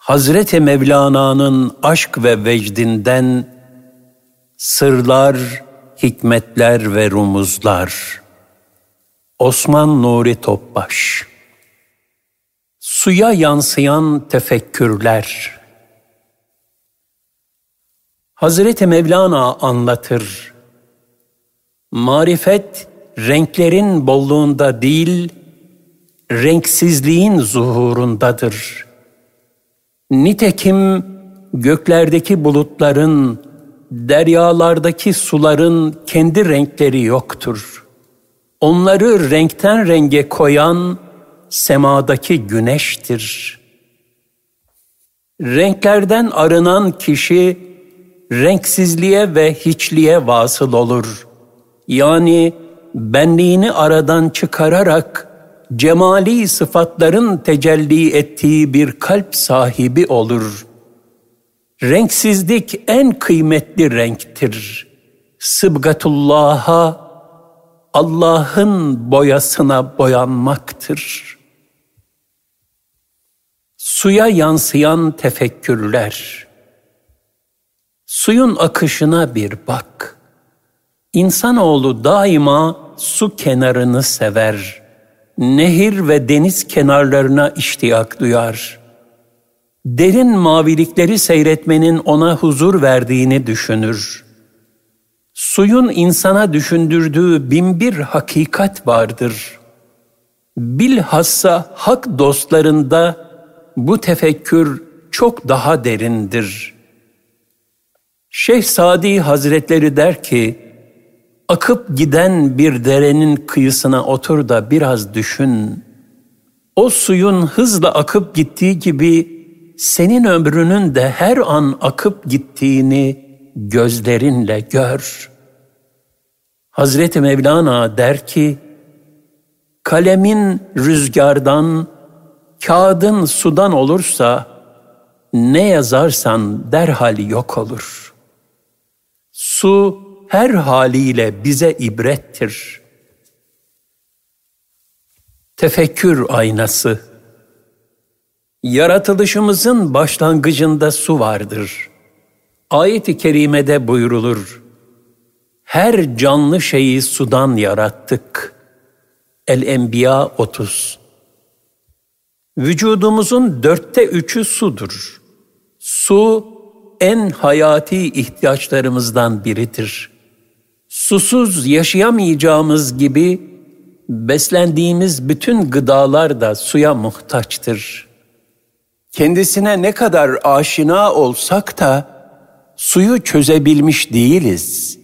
Hazreti Mevlana'nın aşk ve vecdinden sırlar, hikmetler ve rumuzlar. Osman Nuri Topbaş Suya yansıyan tefekkürler. Hazreti Mevlana anlatır. Marifet renklerin bolluğunda değil, renksizliğin zuhurundadır. Nitekim göklerdeki bulutların, deryalardaki suların kendi renkleri yoktur. Onları renkten renge koyan semadaki güneştir. Renklerden arınan kişi renksizliğe ve hiçliğe vasıl olur. Yani benliğini aradan çıkararak cemali sıfatların tecelli ettiği bir kalp sahibi olur. Renksizlik en kıymetli renktir. Sıbgatullah'a, Allah'ın boyasına boyanmaktır. Suya yansıyan tefekkürler. Suyun akışına bir bak. İnsanoğlu daima su kenarını sever. Nehir ve deniz kenarlarına iştiyak duyar. Derin mavilikleri seyretmenin ona huzur verdiğini düşünür. Suyun insana düşündürdüğü binbir hakikat vardır. Bilhassa hak dostlarında bu tefekkür çok daha derindir. Şeyh Sadi Hazretleri der ki, Akıp giden bir derenin kıyısına otur da biraz düşün. O suyun hızla akıp gittiği gibi senin ömrünün de her an akıp gittiğini gözlerinle gör. Hazreti Mevlana der ki, kalemin rüzgardan, kağıdın sudan olursa ne yazarsan derhal yok olur. Su her haliyle bize ibrettir. Tefekkür aynası Yaratılışımızın başlangıcında su vardır. Ayet-i kerimede buyrulur. Her canlı şeyi sudan yarattık. El-Enbiya 30 Vücudumuzun dörtte üçü sudur. Su en hayati ihtiyaçlarımızdan biridir susuz yaşayamayacağımız gibi beslendiğimiz bütün gıdalar da suya muhtaçtır. Kendisine ne kadar aşina olsak da suyu çözebilmiş değiliz.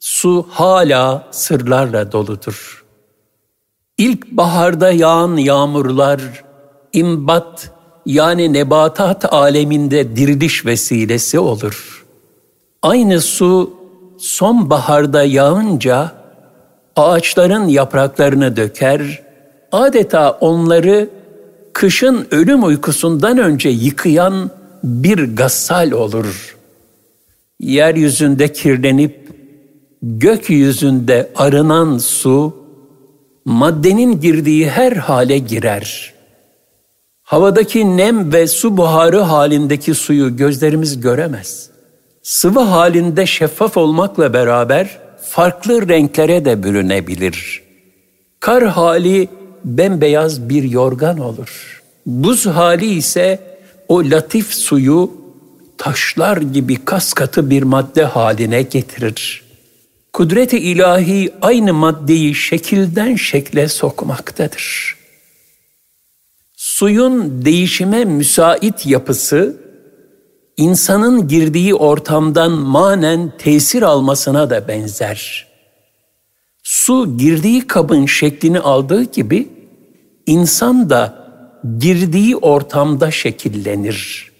Su hala sırlarla doludur. İlk baharda yağan yağmurlar, imbat yani nebatat aleminde diriliş vesilesi olur. Aynı su sonbaharda yağınca ağaçların yapraklarını döker, adeta onları kışın ölüm uykusundan önce yıkayan bir gassal olur. Yeryüzünde kirlenip gökyüzünde arınan su, maddenin girdiği her hale girer. Havadaki nem ve su buharı halindeki suyu gözlerimiz göremez.'' Sıvı halinde şeffaf olmakla beraber farklı renklere de bürünebilir. Kar hali bembeyaz bir yorgan olur. Buz hali ise o latif suyu taşlar gibi kaskatı bir madde haline getirir. Kudret-i ilahi aynı maddeyi şekilden şekle sokmaktadır. Suyun değişime müsait yapısı insanın girdiği ortamdan manen tesir almasına da benzer. Su girdiği kabın şeklini aldığı gibi insan da girdiği ortamda şekillenir.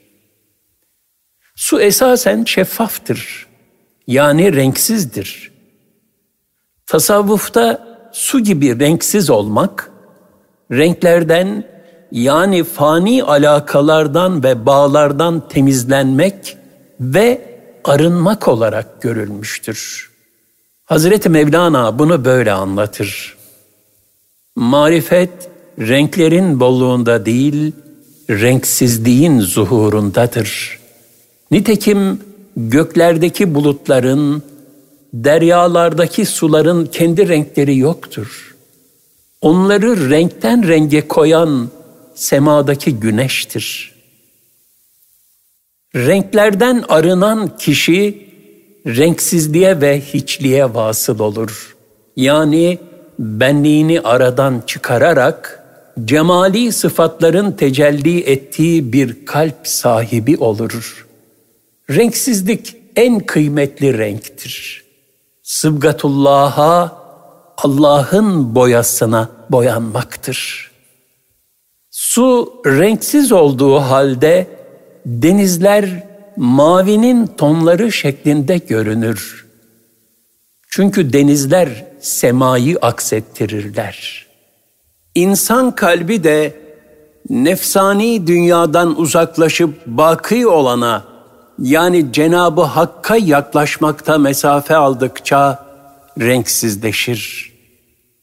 Su esasen şeffaftır. Yani renksizdir. Tasavvufta su gibi renksiz olmak, renklerden yani fani alakalardan ve bağlardan temizlenmek ve arınmak olarak görülmüştür. Hazreti Mevlana bunu böyle anlatır. Marifet renklerin bolluğunda değil, renksizliğin zuhurundadır. Nitekim göklerdeki bulutların, deryalardaki suların kendi renkleri yoktur. Onları renkten renge koyan semadaki güneştir. Renklerden arınan kişi renksizliğe ve hiçliğe vasıl olur. Yani benliğini aradan çıkararak cemali sıfatların tecelli ettiği bir kalp sahibi olur. Renksizlik en kıymetli renktir. Sıbgatullah'a Allah'ın boyasına boyanmaktır. Su renksiz olduğu halde denizler mavinin tonları şeklinde görünür. Çünkü denizler semayı aksettirirler. İnsan kalbi de nefsani dünyadan uzaklaşıp baki olana yani Cenabı Hakk'a yaklaşmakta mesafe aldıkça renksizleşir.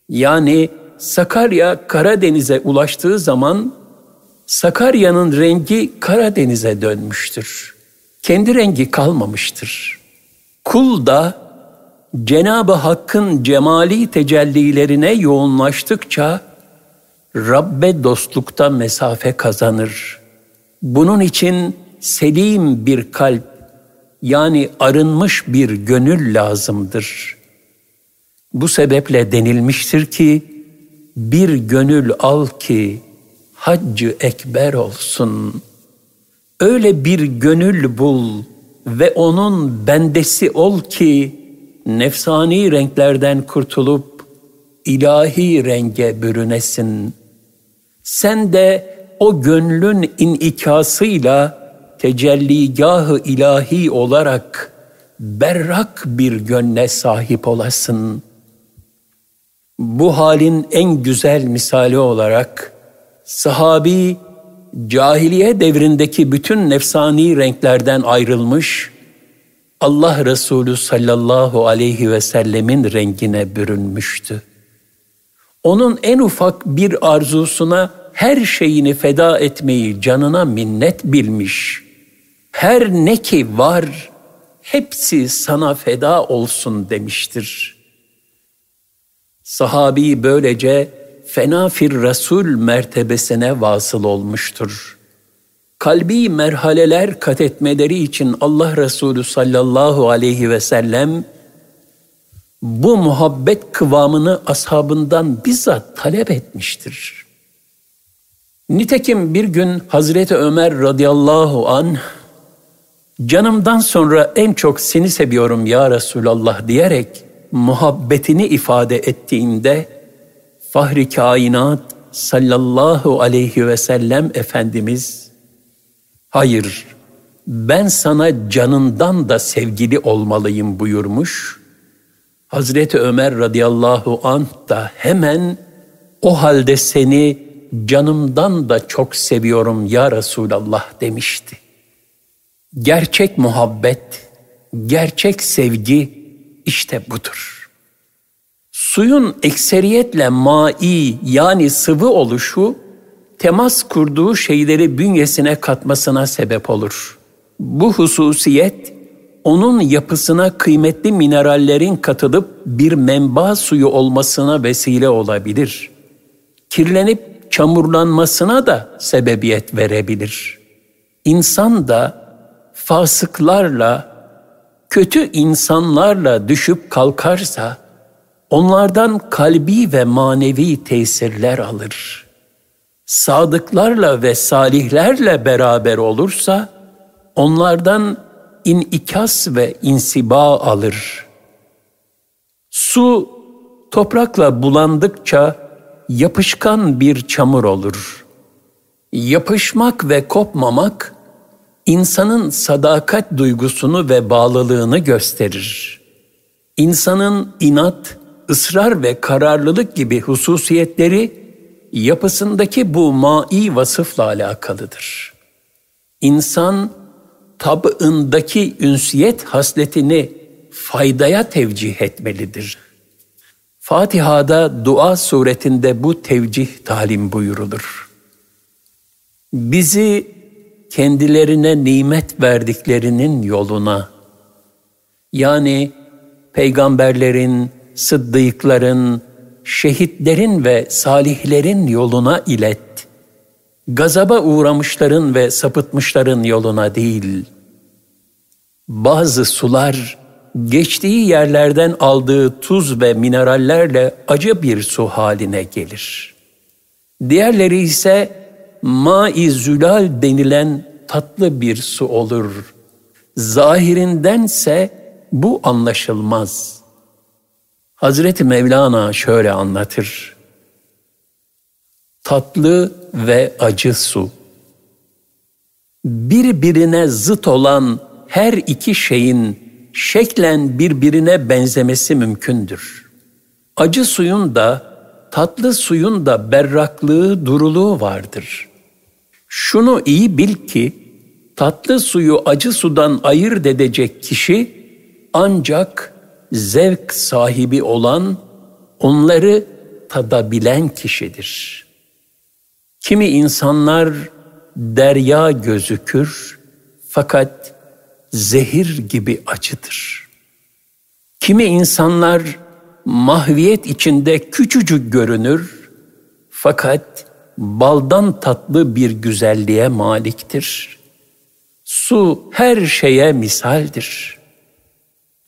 Yani Sakarya Karadeniz'e ulaştığı zaman Sakarya'nın rengi Karadeniz'e dönmüştür. Kendi rengi kalmamıştır. Kul da Cenab-ı Hakk'ın cemali tecellilerine yoğunlaştıkça Rabbe dostlukta mesafe kazanır. Bunun için selim bir kalp yani arınmış bir gönül lazımdır. Bu sebeple denilmiştir ki bir gönül al ki haccı ekber olsun. Öyle bir gönül bul ve onun bendesi ol ki nefsani renklerden kurtulup ilahi renge bürünesin. Sen de o gönlün inikasıyla tecelligahı ilahi olarak berrak bir gönle sahip olasın. Bu halin en güzel misali olarak sahabi cahiliye devrindeki bütün nefsani renklerden ayrılmış Allah Resulü sallallahu aleyhi ve sellemin rengine bürünmüştü. Onun en ufak bir arzusuna her şeyini feda etmeyi canına minnet bilmiş. Her ne ki var hepsi sana feda olsun demiştir. Sahabi böylece fenafir Resul mertebesine vasıl olmuştur. Kalbi merhaleler kat etmeleri için Allah Resulü sallallahu aleyhi ve sellem bu muhabbet kıvamını ashabından bizzat talep etmiştir. Nitekim bir gün Hazreti Ömer radıyallahu an canımdan sonra en çok seni seviyorum ya Resulallah diyerek muhabbetini ifade ettiğinde Fahri Kainat sallallahu aleyhi ve sellem Efendimiz hayır ben sana canından da sevgili olmalıyım buyurmuş. Hazreti Ömer radıyallahu anh da hemen o halde seni canımdan da çok seviyorum ya Resulallah demişti. Gerçek muhabbet, gerçek sevgi işte budur. Suyun ekseriyetle mai yani sıvı oluşu temas kurduğu şeyleri bünyesine katmasına sebep olur. Bu hususiyet onun yapısına kıymetli minerallerin katılıp bir menba suyu olmasına vesile olabilir. Kirlenip çamurlanmasına da sebebiyet verebilir. İnsan da fasıklarla, kötü insanlarla düşüp kalkarsa, onlardan kalbi ve manevi tesirler alır. Sadıklarla ve salihlerle beraber olursa, onlardan inikas ve insiba alır. Su toprakla bulandıkça yapışkan bir çamur olur. Yapışmak ve kopmamak insanın sadakat duygusunu ve bağlılığını gösterir. İnsanın inat, ısrar ve kararlılık gibi hususiyetleri yapısındaki bu mai vasıfla alakalıdır. İnsan tabındaki ünsiyet hasletini faydaya tevcih etmelidir. Fatiha'da dua suretinde bu tevcih talim buyurulur. bizi kendilerine nimet verdiklerinin yoluna, yani peygamberlerin, sıddıkların, şehitlerin ve salihlerin yoluna ilet. Gazaba uğramışların ve sapıtmışların yoluna değil. Bazı sular geçtiği yerlerden aldığı tuz ve minerallerle acı bir su haline gelir. Diğerleri ise ma-i zülal denilen tatlı bir su olur. Zahirindense bu anlaşılmaz. Hazreti Mevlana şöyle anlatır. Tatlı ve acı su. Birbirine zıt olan her iki şeyin şeklen birbirine benzemesi mümkündür. Acı suyun da tatlı suyun da berraklığı, duruluğu vardır. Şunu iyi bil ki tatlı suyu acı sudan ayırt edecek kişi ancak zevk sahibi olan, onları tadabilen kişidir. Kimi insanlar derya gözükür fakat zehir gibi acıdır. Kimi insanlar mahviyet içinde küçücük görünür fakat baldan tatlı bir güzelliğe maliktir. Su her şeye misaldir.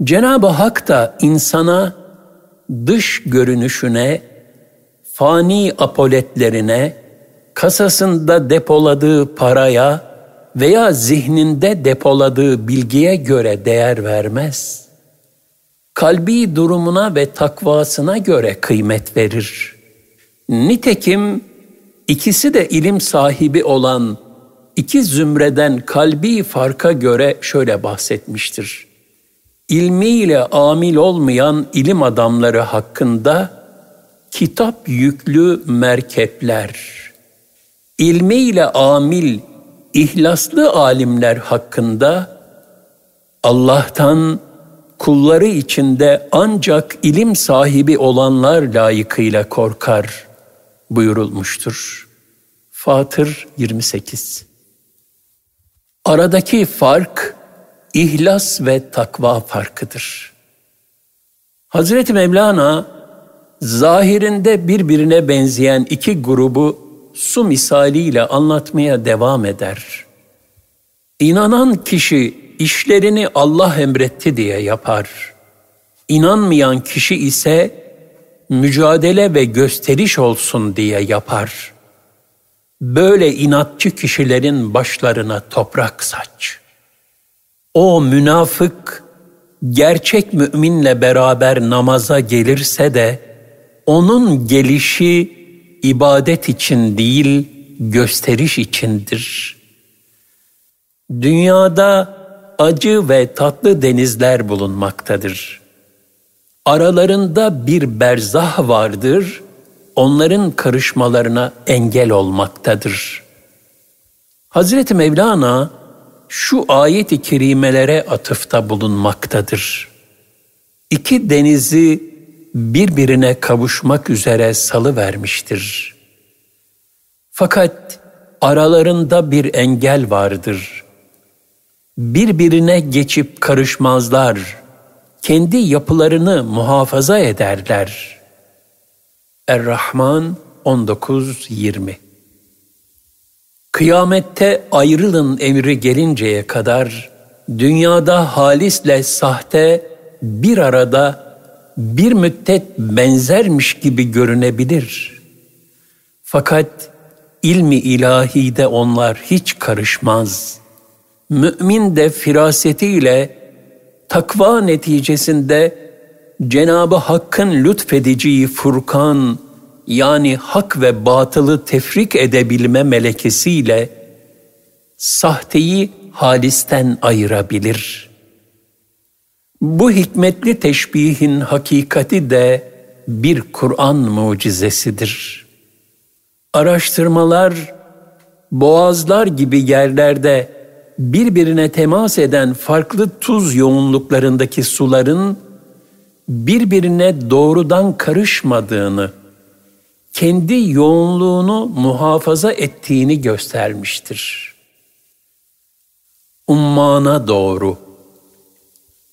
Cenab-ı Hak da insana dış görünüşüne, fani apoletlerine, kasasında depoladığı paraya veya zihninde depoladığı bilgiye göre değer vermez. Kalbi durumuna ve takvasına göre kıymet verir. Nitekim ikisi de ilim sahibi olan iki zümreden kalbi farka göre şöyle bahsetmiştir. İlmiyle amil olmayan ilim adamları hakkında kitap yüklü merkepler, ilmiyle amil, ihlaslı alimler hakkında Allah'tan kulları içinde ancak ilim sahibi olanlar layıkıyla korkar buyurulmuştur. Fatır 28 Aradaki fark ihlas ve takva farkıdır. Hazreti Mevlana zahirinde birbirine benzeyen iki grubu su misaliyle anlatmaya devam eder. İnanan kişi işlerini Allah emretti diye yapar. İnanmayan kişi ise mücadele ve gösteriş olsun diye yapar. Böyle inatçı kişilerin başlarına toprak saç. O münafık gerçek müminle beraber namaza gelirse de onun gelişi ibadet için değil gösteriş içindir. Dünyada acı ve tatlı denizler bulunmaktadır. Aralarında bir berzah vardır, onların karışmalarına engel olmaktadır. Hazreti Mevlana şu ayet-i kerimelere atıfta bulunmaktadır. İki denizi birbirine kavuşmak üzere salı vermiştir. Fakat aralarında bir engel vardır. Birbirine geçip karışmazlar. Kendi yapılarını muhafaza ederler. Er-Rahman 19-20 Kıyamette ayrılın emri gelinceye kadar dünyada halisle sahte bir arada bir müddet benzermiş gibi görünebilir. Fakat ilmi ilahide onlar hiç karışmaz. Mümin de firasetiyle takva neticesinde Cenabı Hakk'ın lütfediciyi Furkan yani hak ve batılı tefrik edebilme melekesiyle sahteyi halisten ayırabilir. Bu hikmetli teşbihin hakikati de bir Kur'an mucizesidir. Araştırmalar boğazlar gibi yerlerde birbirine temas eden farklı tuz yoğunluklarındaki suların birbirine doğrudan karışmadığını kendi yoğunluğunu muhafaza ettiğini göstermiştir. Ummana doğru.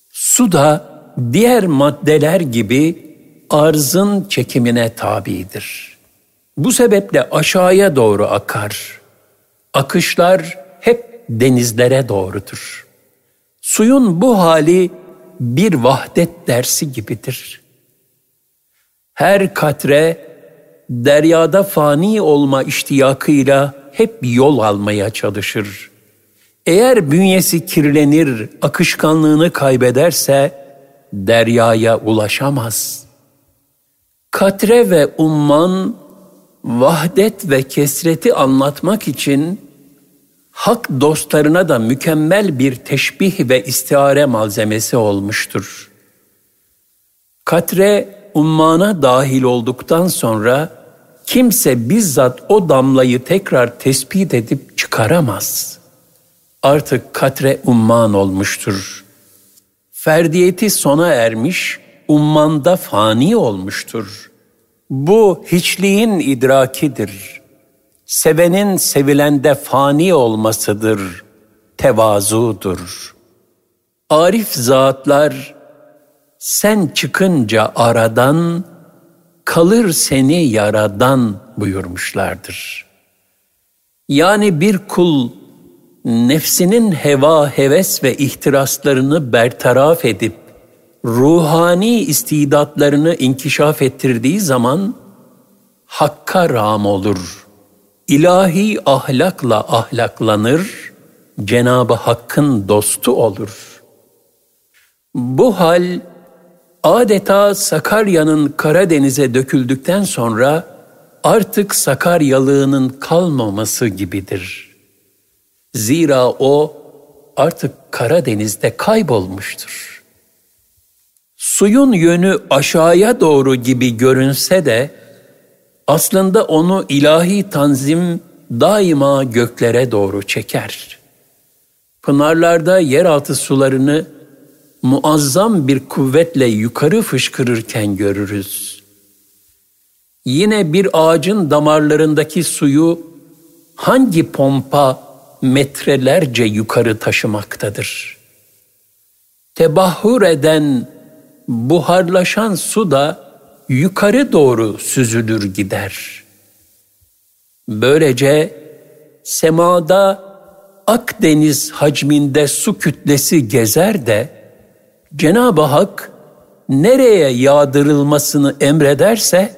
Su da diğer maddeler gibi arzın çekimine tabidir. Bu sebeple aşağıya doğru akar. Akışlar hep denizlere doğrudur. Suyun bu hali bir vahdet dersi gibidir. Her katre deryada fani olma iştiyakıyla hep yol almaya çalışır. Eğer bünyesi kirlenir, akışkanlığını kaybederse deryaya ulaşamaz. Katre ve umman vahdet ve kesreti anlatmak için hak dostlarına da mükemmel bir teşbih ve istihare malzemesi olmuştur. Katre ummana dahil olduktan sonra kimse bizzat o damlayı tekrar tespit edip çıkaramaz. Artık katre umman olmuştur. Ferdiyeti sona ermiş, ummanda fani olmuştur. Bu hiçliğin idrakidir. Sevenin sevilende fani olmasıdır, tevazudur. Arif zatlar sen çıkınca aradan kalır seni yaradan buyurmuşlardır. Yani bir kul nefsinin heva, heves ve ihtiraslarını bertaraf edip ruhani istidatlarını inkişaf ettirdiği zaman hakka ram olur. İlahi ahlakla ahlaklanır, Cenabı Hakk'ın dostu olur. Bu hal adeta Sakarya'nın Karadeniz'e döküldükten sonra artık Sakaryalığının kalmaması gibidir. Zira o artık Karadeniz'de kaybolmuştur. Suyun yönü aşağıya doğru gibi görünse de aslında onu ilahi tanzim daima göklere doğru çeker. Pınarlarda yeraltı sularını muazzam bir kuvvetle yukarı fışkırırken görürüz. Yine bir ağacın damarlarındaki suyu hangi pompa metrelerce yukarı taşımaktadır? Tebahhur eden, buharlaşan su da yukarı doğru süzülür gider. Böylece semada Akdeniz hacminde su kütlesi gezer de Cenab-ı Hak nereye yağdırılmasını emrederse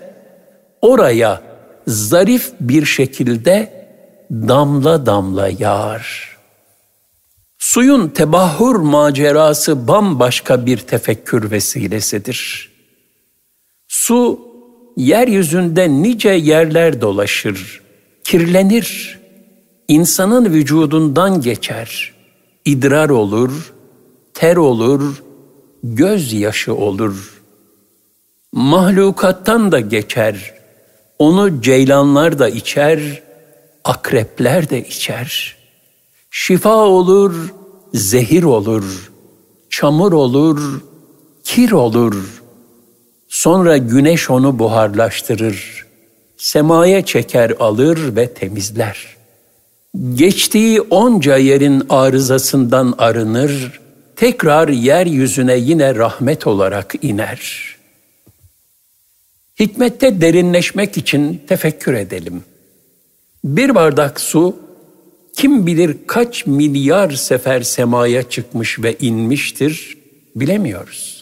oraya zarif bir şekilde damla damla yağar. Suyun tebahhur macerası bambaşka bir tefekkür vesilesidir. Su yeryüzünde nice yerler dolaşır, kirlenir, insanın vücudundan geçer, idrar olur, ter olur, gözyaşı olur. Mahlukattan da geçer. Onu ceylanlar da içer, akrepler de içer. Şifa olur, zehir olur, çamur olur, kir olur. Sonra güneş onu buharlaştırır. Semaya çeker alır ve temizler. Geçtiği onca yerin arızasından arınır, tekrar yeryüzüne yine rahmet olarak iner. Hikmette derinleşmek için tefekkür edelim. Bir bardak su kim bilir kaç milyar sefer semaya çıkmış ve inmiştir bilemiyoruz.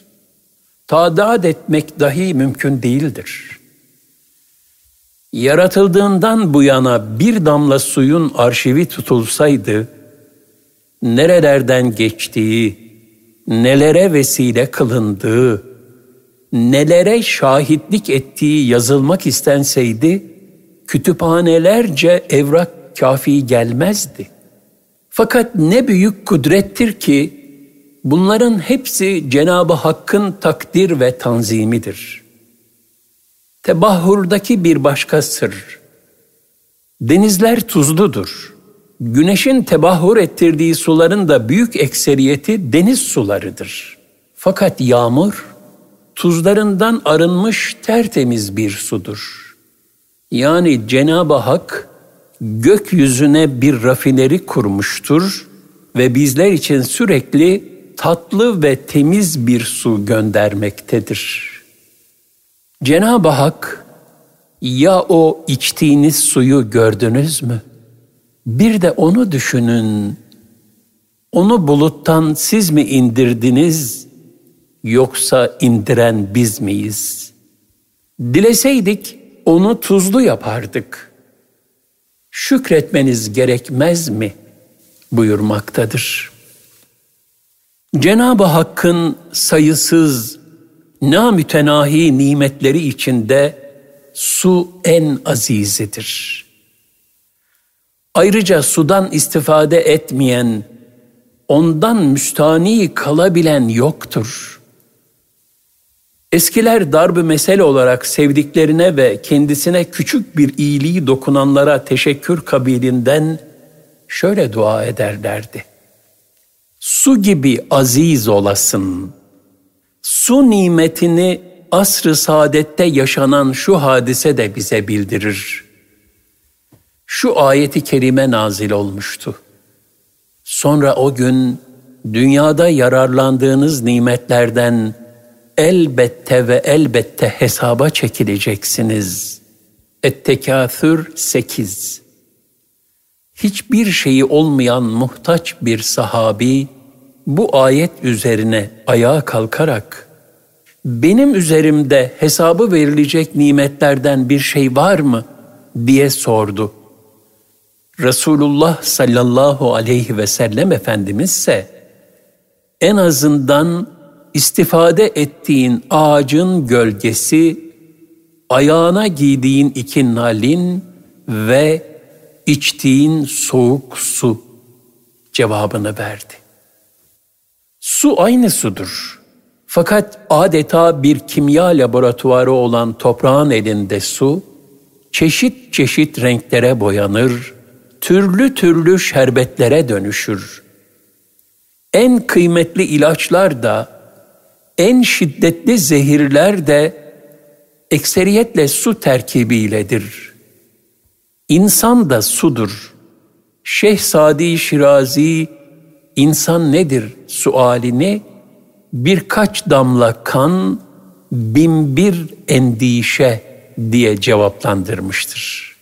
Tadat etmek dahi mümkün değildir. Yaratıldığından bu yana bir damla suyun arşivi tutulsaydı, nerelerden geçtiği, nelere vesile kılındığı, nelere şahitlik ettiği yazılmak istenseydi, kütüphanelerce evrak kafi gelmezdi. Fakat ne büyük kudrettir ki, bunların hepsi Cenab-ı Hakk'ın takdir ve tanzimidir. Tebahhurdaki bir başka sır, denizler tuzludur.'' güneşin tebahhur ettirdiği suların da büyük ekseriyeti deniz sularıdır. Fakat yağmur tuzlarından arınmış tertemiz bir sudur. Yani Cenab-ı Hak gökyüzüne bir rafineri kurmuştur ve bizler için sürekli tatlı ve temiz bir su göndermektedir. Cenab-ı Hak ya o içtiğiniz suyu gördünüz mü? Bir de onu düşünün. Onu buluttan siz mi indirdiniz yoksa indiren biz miyiz? Dileseydik onu tuzlu yapardık. Şükretmeniz gerekmez mi? buyurmaktadır. Cenab-ı Hakk'ın sayısız, namütenahi nimetleri içinde su en azizidir. Ayrıca sudan istifade etmeyen, ondan müstani kalabilen yoktur. Eskiler darb mesel olarak sevdiklerine ve kendisine küçük bir iyiliği dokunanlara teşekkür kabilinden şöyle dua ederlerdi. Su gibi aziz olasın. Su nimetini asr-ı saadette yaşanan şu hadise de bize bildirir. Şu ayeti kerime nazil olmuştu. Sonra o gün dünyada yararlandığınız nimetlerden elbette ve elbette hesaba çekileceksiniz. Ettekâthür 8 Hiçbir şeyi olmayan muhtaç bir sahabi bu ayet üzerine ayağa kalkarak benim üzerimde hesabı verilecek nimetlerden bir şey var mı diye sordu. Resulullah sallallahu aleyhi ve sellem Efendimiz ise en azından istifade ettiğin ağacın gölgesi, ayağına giydiğin iki nalin ve içtiğin soğuk su cevabını verdi. Su aynı sudur. Fakat adeta bir kimya laboratuvarı olan toprağın elinde su, çeşit çeşit renklere boyanır, türlü türlü şerbetlere dönüşür. En kıymetli ilaçlar da, en şiddetli zehirler de ekseriyetle su terkibiyledir. İnsan da sudur. Şeyh Sadi Şirazi, insan nedir sualini birkaç damla kan, bin bir endişe diye cevaplandırmıştır.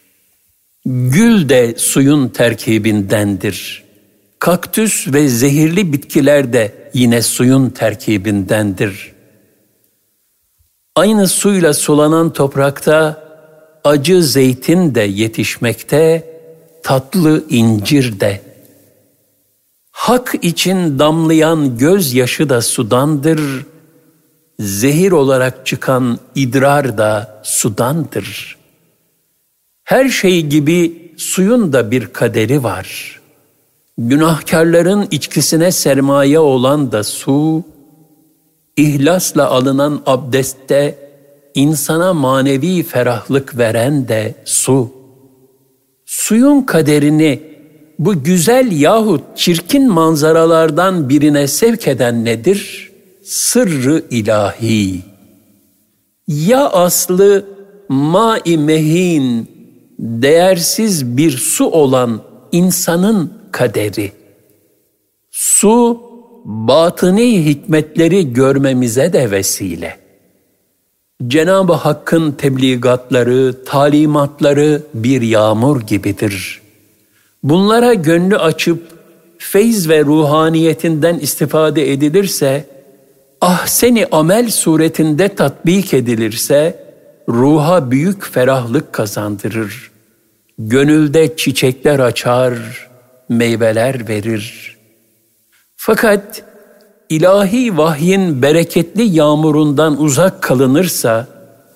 Gül de suyun terkibindendir. Kaktüs ve zehirli bitkiler de yine suyun terkibindendir. Aynı suyla sulanan toprakta acı zeytin de yetişmekte, tatlı incir de. Hak için damlayan gözyaşı da sudandır, zehir olarak çıkan idrar da sudandır. Her şey gibi suyun da bir kaderi var. Günahkarların içkisine sermaye olan da su, ihlasla alınan abdestte insana manevi ferahlık veren de su. Suyun kaderini bu güzel yahut çirkin manzaralardan birine sevk eden nedir? Sırrı ilahi. Ya aslı ma-i mehin, değersiz bir su olan insanın kaderi. Su, batıni hikmetleri görmemize de vesile. Cenab-ı Hakk'ın tebligatları, talimatları bir yağmur gibidir. Bunlara gönlü açıp feyz ve ruhaniyetinden istifade edilirse, ah seni amel suretinde tatbik edilirse, ruha büyük ferahlık kazandırır. Gönülde çiçekler açar, meyveler verir. Fakat ilahi vahyin bereketli yağmurundan uzak kalınırsa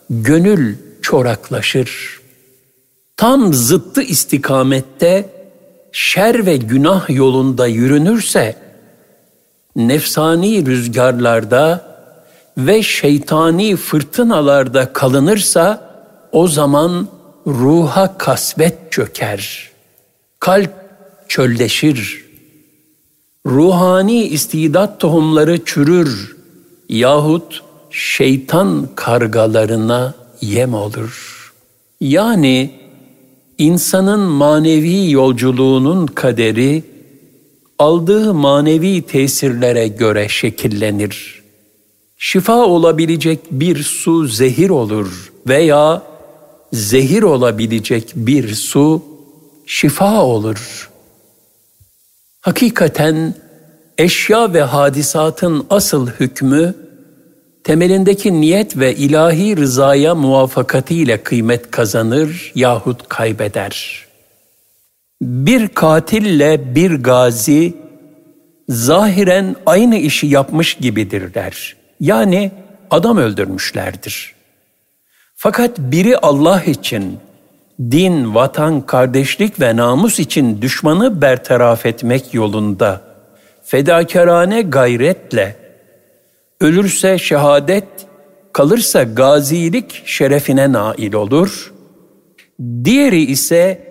gönül çoraklaşır. Tam zıttı istikamette şer ve günah yolunda yürünürse nefsani rüzgarlarda ve şeytani fırtınalarda kalınırsa o zaman ruha kasvet çöker. Kalp çölleşir ruhani istidat tohumları çürür yahut şeytan kargalarına yem olur. Yani insanın manevi yolculuğunun kaderi aldığı manevi tesirlere göre şekillenir. Şifa olabilecek bir su zehir olur veya zehir olabilecek bir su şifa olur. Hakikaten eşya ve hadisatın asıl hükmü temelindeki niyet ve ilahi rızaya muvafakatiyle kıymet kazanır yahut kaybeder. Bir katille bir gazi zahiren aynı işi yapmış gibidirler. Yani adam öldürmüşlerdir. Fakat biri Allah için, din, vatan, kardeşlik ve namus için düşmanı bertaraf etmek yolunda fedakarane gayretle ölürse şehadet, kalırsa gazilik şerefine nail olur. Diğeri ise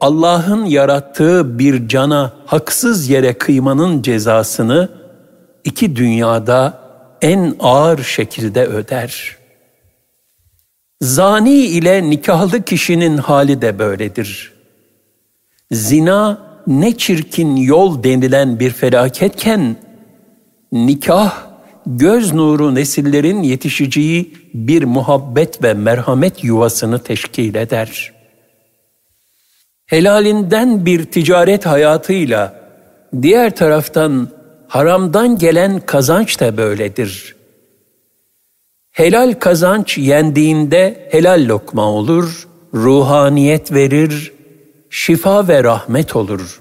Allah'ın yarattığı bir cana haksız yere kıymanın cezasını iki dünyada en ağır şekilde öder. Zani ile nikahlı kişinin hali de böyledir. Zina ne çirkin yol denilen bir felaketken nikah göz nuru nesillerin yetişeceği bir muhabbet ve merhamet yuvasını teşkil eder. Helalinden bir ticaret hayatıyla diğer taraftan haramdan gelen kazanç da böyledir. Helal kazanç yendiğinde helal lokma olur, ruhaniyet verir, şifa ve rahmet olur.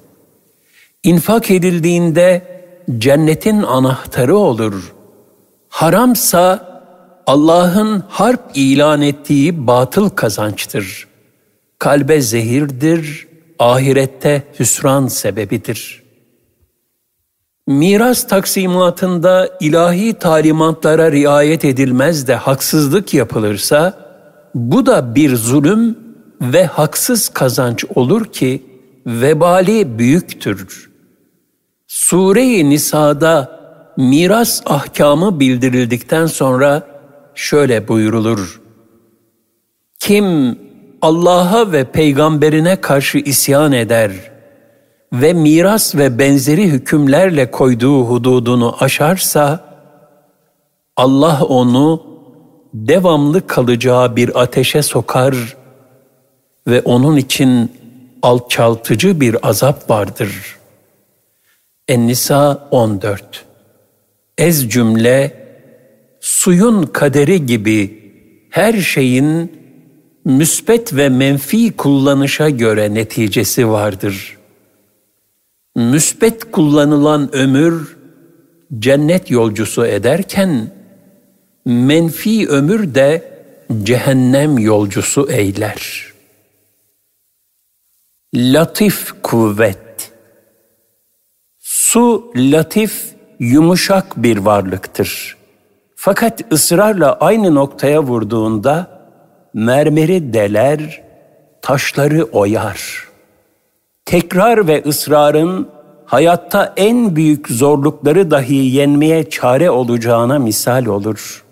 İnfak edildiğinde cennetin anahtarı olur. Haramsa Allah'ın harp ilan ettiği batıl kazançtır. Kalbe zehirdir, ahirette hüsran sebebidir. Miras taksimatında ilahi talimatlara riayet edilmez de haksızlık yapılırsa, bu da bir zulüm ve haksız kazanç olur ki vebali büyüktür. Sure-i Nisa'da miras ahkamı bildirildikten sonra şöyle buyurulur. Kim Allah'a ve peygamberine karşı isyan eder ve miras ve benzeri hükümlerle koyduğu hududunu aşarsa, Allah onu devamlı kalacağı bir ateşe sokar ve onun için alçaltıcı bir azap vardır. En-Nisa 14 Ez cümle, suyun kaderi gibi her şeyin müspet ve menfi kullanışa göre neticesi vardır. Müspet kullanılan ömür cennet yolcusu ederken menfi ömür de cehennem yolcusu eyler. Latif kuvvet Su latif yumuşak bir varlıktır. Fakat ısrarla aynı noktaya vurduğunda mermeri deler, taşları oyar. Tekrar ve ısrarın hayatta en büyük zorlukları dahi yenmeye çare olacağına misal olur.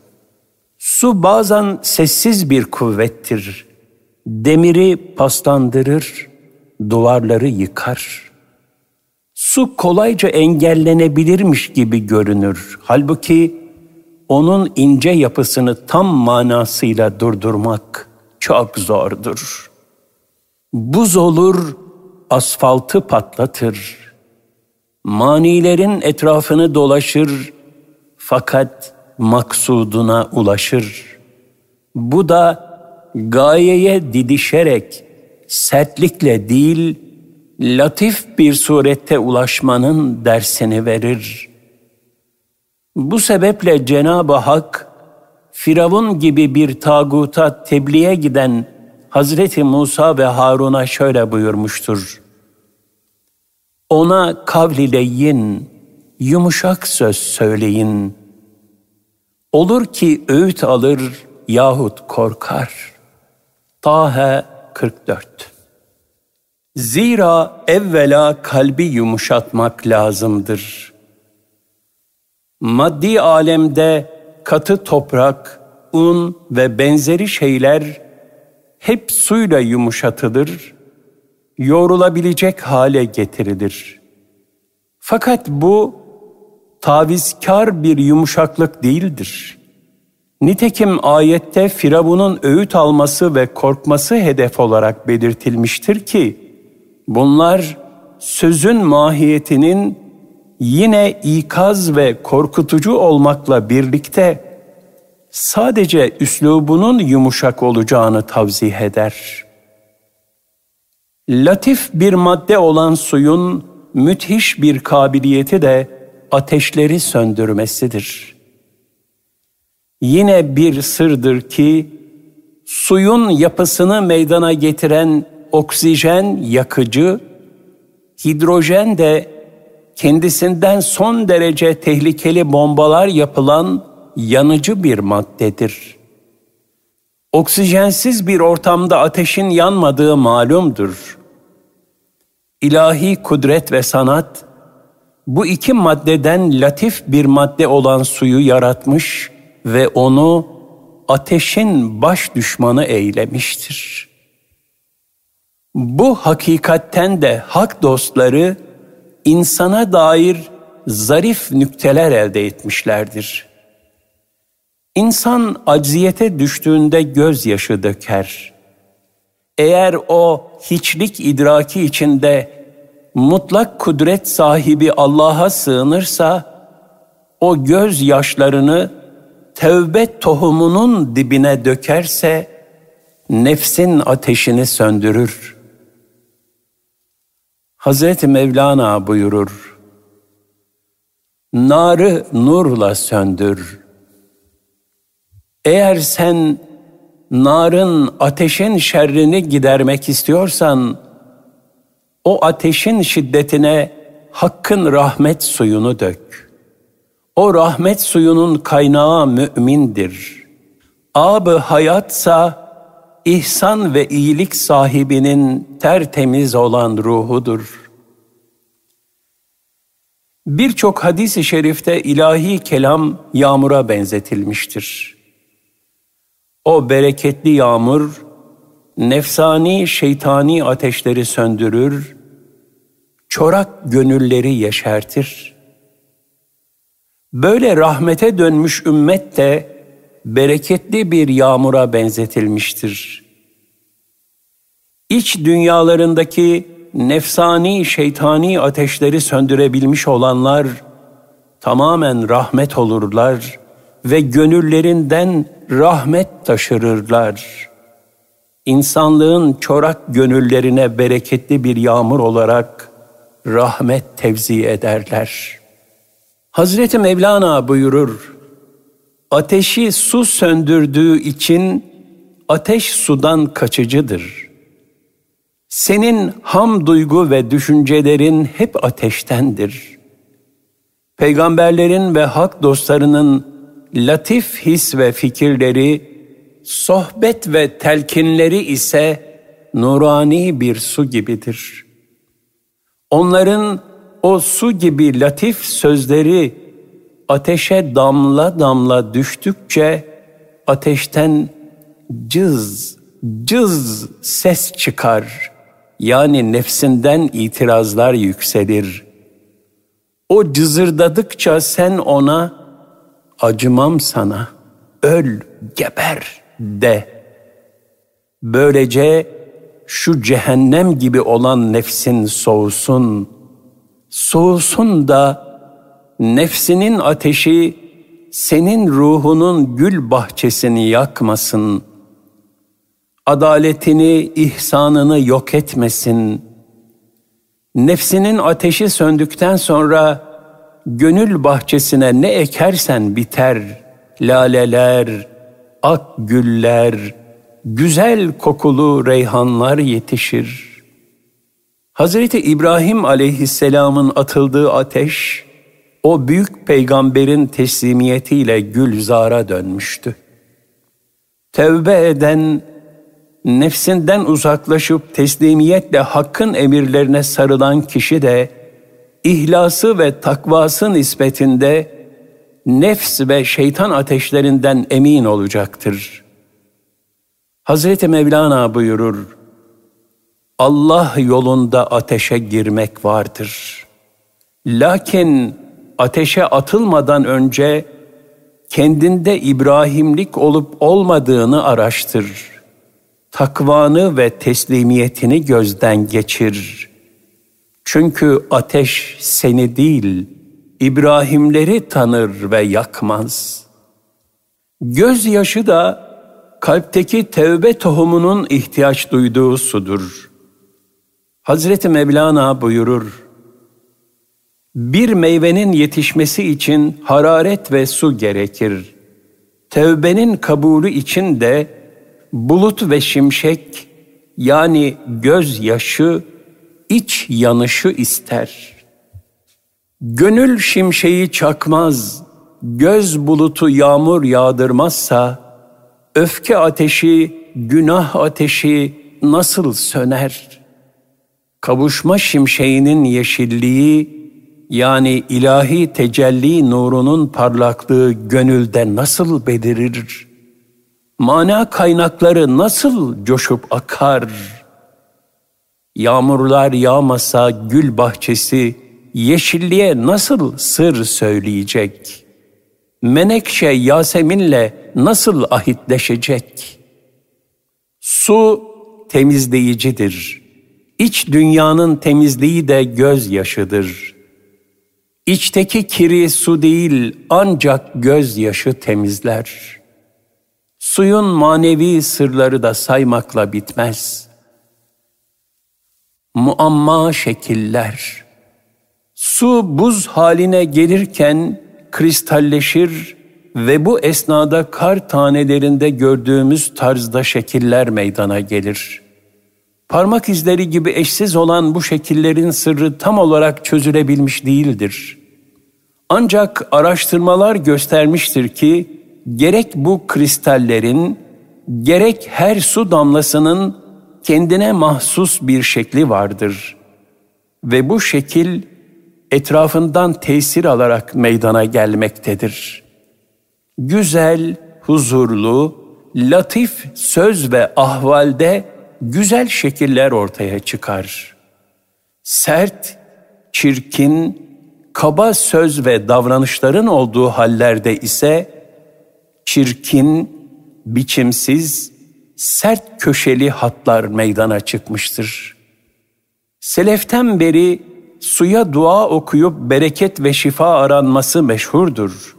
Su bazen sessiz bir kuvvettir. Demiri paslandırır, duvarları yıkar.'' Su kolayca engellenebilirmiş gibi görünür. Halbuki onun ince yapısını tam manasıyla durdurmak çok zordur. Buz olur, asfaltı patlatır. Manilerin etrafını dolaşır fakat maksuduna ulaşır. Bu da gayeye didişerek sertlikle değil, latif bir surette ulaşmanın dersini verir. Bu sebeple Cenab-ı Hak, Firavun gibi bir tağuta tebliğe giden Hazreti Musa ve Harun'a şöyle buyurmuştur. Ona kavlileyin, yumuşak söz söyleyin. Olur ki öğüt alır yahut korkar. Tahe 44 Zira evvela kalbi yumuşatmak lazımdır. Maddi alemde katı toprak, un ve benzeri şeyler hep suyla yumuşatılır, yoğrulabilecek hale getirilir. Fakat bu tavizkar bir yumuşaklık değildir. Nitekim ayette Firavun'un öğüt alması ve korkması hedef olarak belirtilmiştir ki, bunlar sözün mahiyetinin yine ikaz ve korkutucu olmakla birlikte sadece üslubunun yumuşak olacağını tavzih eder. Latif bir madde olan suyun müthiş bir kabiliyeti de ateşleri söndürmesidir. Yine bir sırdır ki suyun yapısını meydana getiren oksijen yakıcı, hidrojen de kendisinden son derece tehlikeli bombalar yapılan yanıcı bir maddedir. Oksijensiz bir ortamda ateşin yanmadığı malumdur. İlahi kudret ve sanat bu iki maddeden latif bir madde olan suyu yaratmış ve onu ateşin baş düşmanı eylemiştir. Bu hakikatten de hak dostları insana dair zarif nükteler elde etmişlerdir. İnsan acziyete düştüğünde gözyaşı döker. Eğer o hiçlik idraki içinde mutlak kudret sahibi Allah'a sığınırsa, o göz yaşlarını tevbe tohumunun dibine dökerse, nefsin ateşini söndürür. Hazreti Mevlana buyurur, Narı nurla söndür. Eğer sen narın, ateşin şerrini gidermek istiyorsan, o ateşin şiddetine hakkın rahmet suyunu dök. O rahmet suyunun kaynağı mümindir. Abı hayatsa ihsan ve iyilik sahibinin tertemiz olan ruhudur. Birçok hadis-i şerifte ilahi kelam yağmura benzetilmiştir. O bereketli yağmur, nefsani şeytani ateşleri söndürür, çorak gönülleri yeşertir. Böyle rahmete dönmüş ümmet de bereketli bir yağmura benzetilmiştir. İç dünyalarındaki nefsani şeytani ateşleri söndürebilmiş olanlar tamamen rahmet olurlar ve gönüllerinden rahmet taşırırlar. İnsanlığın çorak gönüllerine bereketli bir yağmur olarak rahmet tevzi ederler. Hazreti Mevlana buyurur, Ateşi su söndürdüğü için ateş sudan kaçıcıdır. Senin ham duygu ve düşüncelerin hep ateştendir. Peygamberlerin ve hak dostlarının latif his ve fikirleri, sohbet ve telkinleri ise nurani bir su gibidir. Onların o su gibi latif sözleri ateşe damla damla düştükçe ateşten cız cız ses çıkar. Yani nefsinden itirazlar yükselir. O cızırdadıkça sen ona acımam sana, öl, geber de. Böylece şu cehennem gibi olan nefsin soğusun, soğusun da nefsinin ateşi senin ruhunun gül bahçesini yakmasın. Adaletini, ihsanını yok etmesin. Nefsinin ateşi söndükten sonra gönül bahçesine ne ekersen biter. Laleler, ak güller, güzel kokulu reyhanlar yetişir. Hazreti İbrahim aleyhisselamın atıldığı ateş, o büyük peygamberin teslimiyetiyle gülzara dönmüştü. Tevbe eden, nefsinden uzaklaşıp teslimiyetle hakkın emirlerine sarılan kişi de, ihlası ve takvası nispetinde nefs ve şeytan ateşlerinden emin olacaktır. Hazreti Mevlana buyurur, Allah yolunda ateşe girmek vardır. Lakin ateşe atılmadan önce kendinde İbrahimlik olup olmadığını araştır. Takvanı ve teslimiyetini gözden geçir. Çünkü ateş seni değil, İbrahimleri tanır ve yakmaz. Gözyaşı da kalpteki tevbe tohumunun ihtiyaç duyduğu sudur. Hazreti Mevlana buyurur, bir meyvenin yetişmesi için hararet ve su gerekir. Tevbenin kabulü için de bulut ve şimşek yani gözyaşı, iç yanışı ister. Gönül şimşeği çakmaz, göz bulutu yağmur yağdırmazsa, öfke ateşi, günah ateşi nasıl söner? Kavuşma şimşeğinin yeşilliği, yani ilahi tecelli nurunun parlaklığı gönülde nasıl belirir? Mana kaynakları nasıl coşup akar? Yağmurlar yağmasa gül bahçesi yeşilliğe nasıl sır söyleyecek? Menekşe Yasemin'le nasıl ahitleşecek? Su temizleyicidir. İç dünyanın temizliği de gözyaşıdır.'' İçteki kiri su değil ancak gözyaşı temizler. Suyun manevi sırları da saymakla bitmez. Muamma şekiller. Su buz haline gelirken kristalleşir ve bu esnada kar tanelerinde gördüğümüz tarzda şekiller meydana gelir. Parmak izleri gibi eşsiz olan bu şekillerin sırrı tam olarak çözülebilmiş değildir. Ancak araştırmalar göstermiştir ki gerek bu kristallerin gerek her su damlasının kendine mahsus bir şekli vardır. Ve bu şekil etrafından tesir alarak meydana gelmektedir. Güzel, huzurlu, latif söz ve ahvalde güzel şekiller ortaya çıkar. Sert, çirkin, kaba söz ve davranışların olduğu hallerde ise çirkin, biçimsiz, sert köşeli hatlar meydana çıkmıştır. Seleften beri suya dua okuyup bereket ve şifa aranması meşhurdur.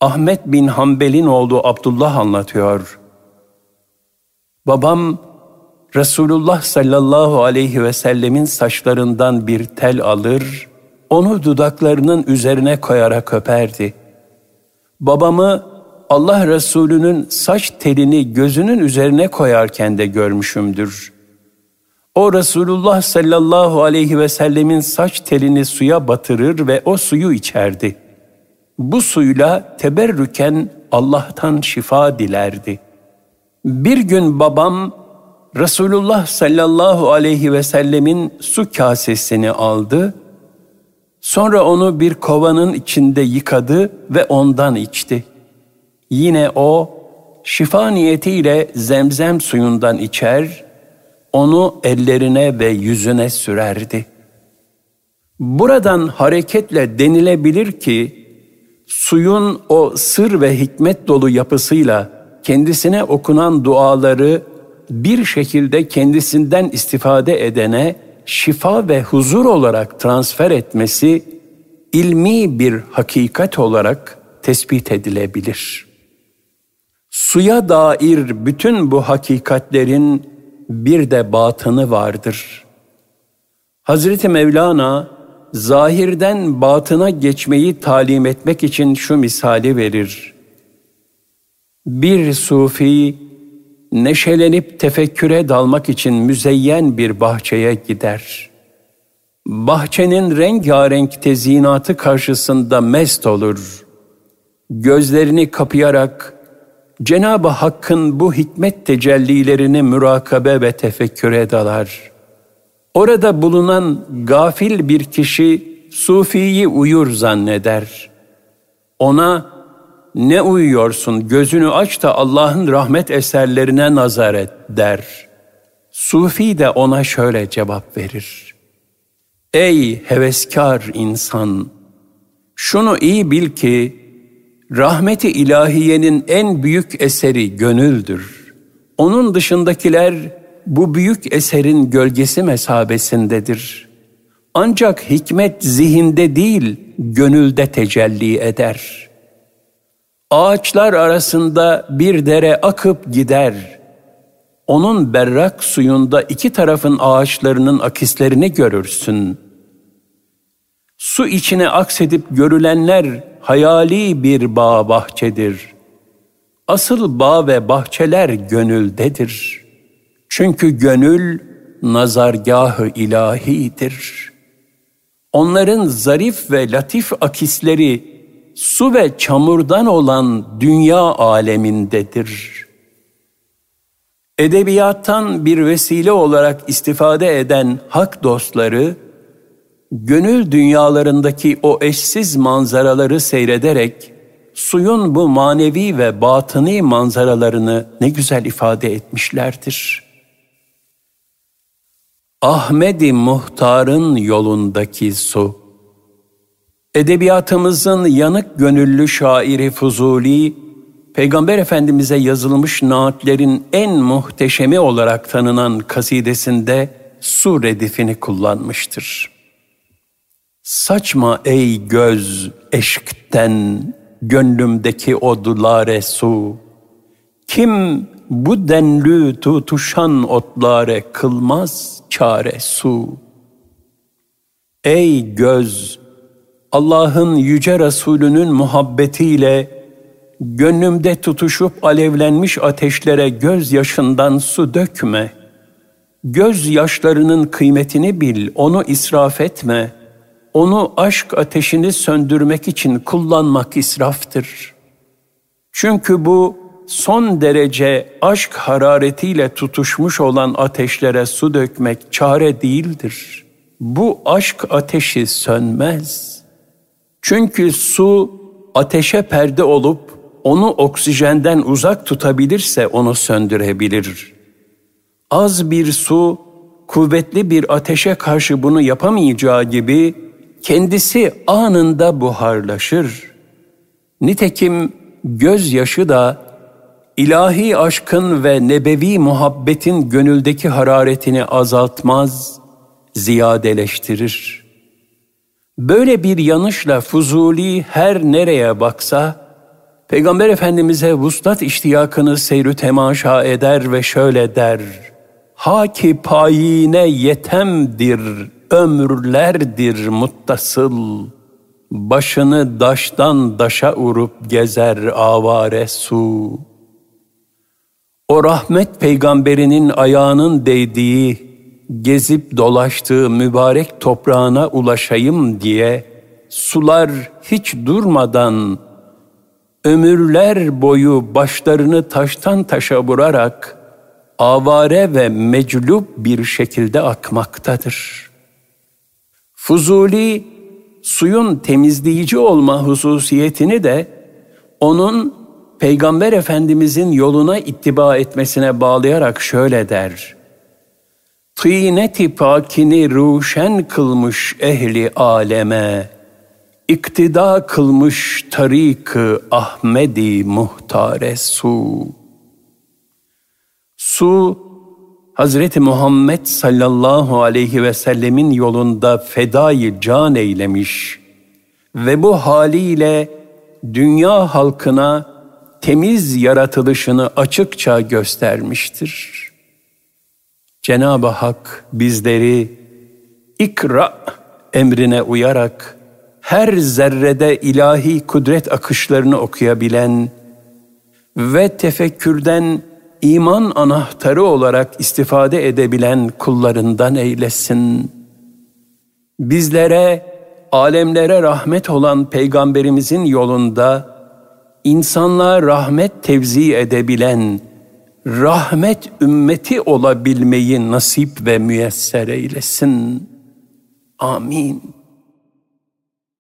Ahmet bin Hanbel'in oğlu Abdullah anlatıyor. Babam Resulullah sallallahu aleyhi ve sellemin saçlarından bir tel alır, onu dudaklarının üzerine koyarak öperdi. Babamı Allah Resulü'nün saç telini gözünün üzerine koyarken de görmüşümdür. O Resulullah sallallahu aleyhi ve sellemin saç telini suya batırır ve o suyu içerdi. Bu suyla teberrüken Allah'tan şifa dilerdi. Bir gün babam Resulullah sallallahu aleyhi ve sellemin su kasesini aldı Sonra onu bir kovanın içinde yıkadı ve ondan içti. Yine o şifa niyetiyle zemzem suyundan içer, onu ellerine ve yüzüne sürerdi. Buradan hareketle denilebilir ki suyun o sır ve hikmet dolu yapısıyla kendisine okunan duaları bir şekilde kendisinden istifade edene şifa ve huzur olarak transfer etmesi ilmi bir hakikat olarak tespit edilebilir. Suya dair bütün bu hakikatlerin bir de batını vardır. Hazreti Mevlana zahirden batına geçmeyi talim etmek için şu misali verir. Bir sufi neşelenip tefekküre dalmak için müzeyyen bir bahçeye gider. Bahçenin rengarenk tezinatı karşısında mest olur. Gözlerini kapayarak Cenab-ı Hakk'ın bu hikmet tecellilerini mürakabe ve tefekküre dalar. Orada bulunan gafil bir kişi Sufi'yi uyur zanneder. Ona ne uyuyorsun gözünü aç da Allah'ın rahmet eserlerine nazar et der. Sufi de ona şöyle cevap verir. Ey heveskar insan! Şunu iyi bil ki rahmeti ilahiyenin en büyük eseri gönüldür. Onun dışındakiler bu büyük eserin gölgesi mesabesindedir. Ancak hikmet zihinde değil, gönülde tecelli eder. Ağaçlar arasında bir dere akıp gider. Onun berrak suyunda iki tarafın ağaçlarının akislerini görürsün. Su içine aksedip görülenler hayali bir bağ bahçedir. Asıl bağ ve bahçeler gönüldedir. Çünkü gönül nazargahı ilahidir. Onların zarif ve latif akisleri su ve çamurdan olan dünya alemindedir. Edebiyattan bir vesile olarak istifade eden hak dostları, gönül dünyalarındaki o eşsiz manzaraları seyrederek, suyun bu manevi ve batıni manzaralarını ne güzel ifade etmişlerdir. Ahmedi Muhtar'ın yolundaki su, Edebiyatımızın yanık gönüllü şairi Fuzuli, Peygamber Efendimiz'e yazılmış naatlerin en muhteşemi olarak tanınan kasidesinde su redifini kullanmıştır. Saçma ey göz eşkten gönlümdeki o su, kim bu denlü tutuşan otlare kılmaz çare su. Ey göz Allah'ın yüce Resulünün muhabbetiyle gönlümde tutuşup alevlenmiş ateşlere gözyaşından su dökme. Göz yaşlarının kıymetini bil, onu israf etme. Onu aşk ateşini söndürmek için kullanmak israftır. Çünkü bu son derece aşk hararetiyle tutuşmuş olan ateşlere su dökmek çare değildir. Bu aşk ateşi sönmez.'' Çünkü su ateşe perde olup onu oksijenden uzak tutabilirse onu söndürebilir. Az bir su kuvvetli bir ateşe karşı bunu yapamayacağı gibi kendisi anında buharlaşır. Nitekim gözyaşı da ilahi aşkın ve nebevi muhabbetin gönüldeki hararetini azaltmaz, ziyadeleştirir.'' Böyle bir yanışla Fuzuli her nereye baksa, Peygamber Efendimiz'e vuslat iştiyakını seyrü temaşa eder ve şöyle der. Haki payine yetemdir, ömürlerdir muttasıl. Başını daştan daşa urup gezer avare su. O rahmet peygamberinin ayağının değdiği gezip dolaştığı mübarek toprağına ulaşayım diye sular hiç durmadan ömürler boyu başlarını taştan taşa vurarak avare ve meclup bir şekilde akmaktadır. Fuzuli suyun temizleyici olma hususiyetini de onun Peygamber Efendimizin yoluna ittiba etmesine bağlayarak şöyle der. Tîneti pakini ruşen kılmış ehli aleme, iktida kılmış tarik-ı Ahmedi muhtare su. Su, Hazreti Muhammed sallallahu aleyhi ve sellemin yolunda fedayı can eylemiş ve bu haliyle dünya halkına temiz yaratılışını açıkça göstermiştir.'' Cenab-ı Hak bizleri ikra emrine uyarak her zerrede ilahi kudret akışlarını okuyabilen ve tefekkürden iman anahtarı olarak istifade edebilen kullarından eylesin. Bizlere, alemlere rahmet olan Peygamberimizin yolunda insanlığa rahmet tevzi edebilen, rahmet ümmeti olabilmeyi nasip ve müyesser eylesin. Amin.